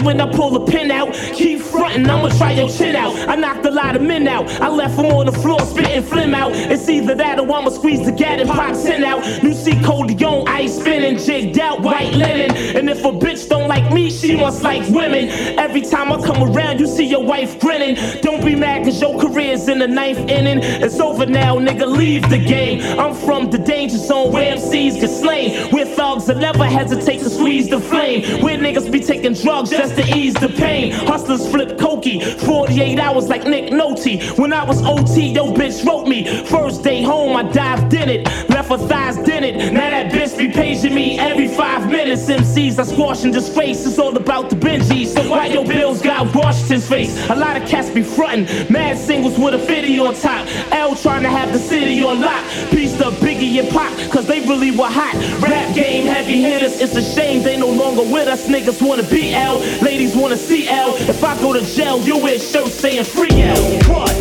when I pull the pin out. Keep frontin', I'ma try your chin out. I knocked a lot of men out. I left them on the floor spitting flim out. It's either that or I'ma squeeze the gat and pop 10 out. New C Leon, ice spinning, jigged out, white linen. And if a bitch me, she must like women. Every time I come around, you see your wife grinning. Don't be mad cause your career's in the ninth inning. It's over now, nigga, leave the game. I'm from the danger zone where MCs get slain. Where thugs that never hesitate to squeeze the flame. Where niggas be taking drugs just to ease the pain. Hustlers flip cokey, 48 hours like Nick Nolte. When I was OT, yo bitch wrote me. First day home, I dived in it. Left her thighs dented. Now every. MCs I squash and disgrace. It's all about the Benji. So why your bills got washed his face? A lot of cats be frontin'. Mad singles with a 50 on top. L trying to have the city on lock. Peace to Biggie and Pac, cause they really were hot. Rap game heavy hitters. It's a shame they no longer with us. Niggas wanna be L. Ladies wanna see L. If I go to jail, you wear shirts saying free L. What?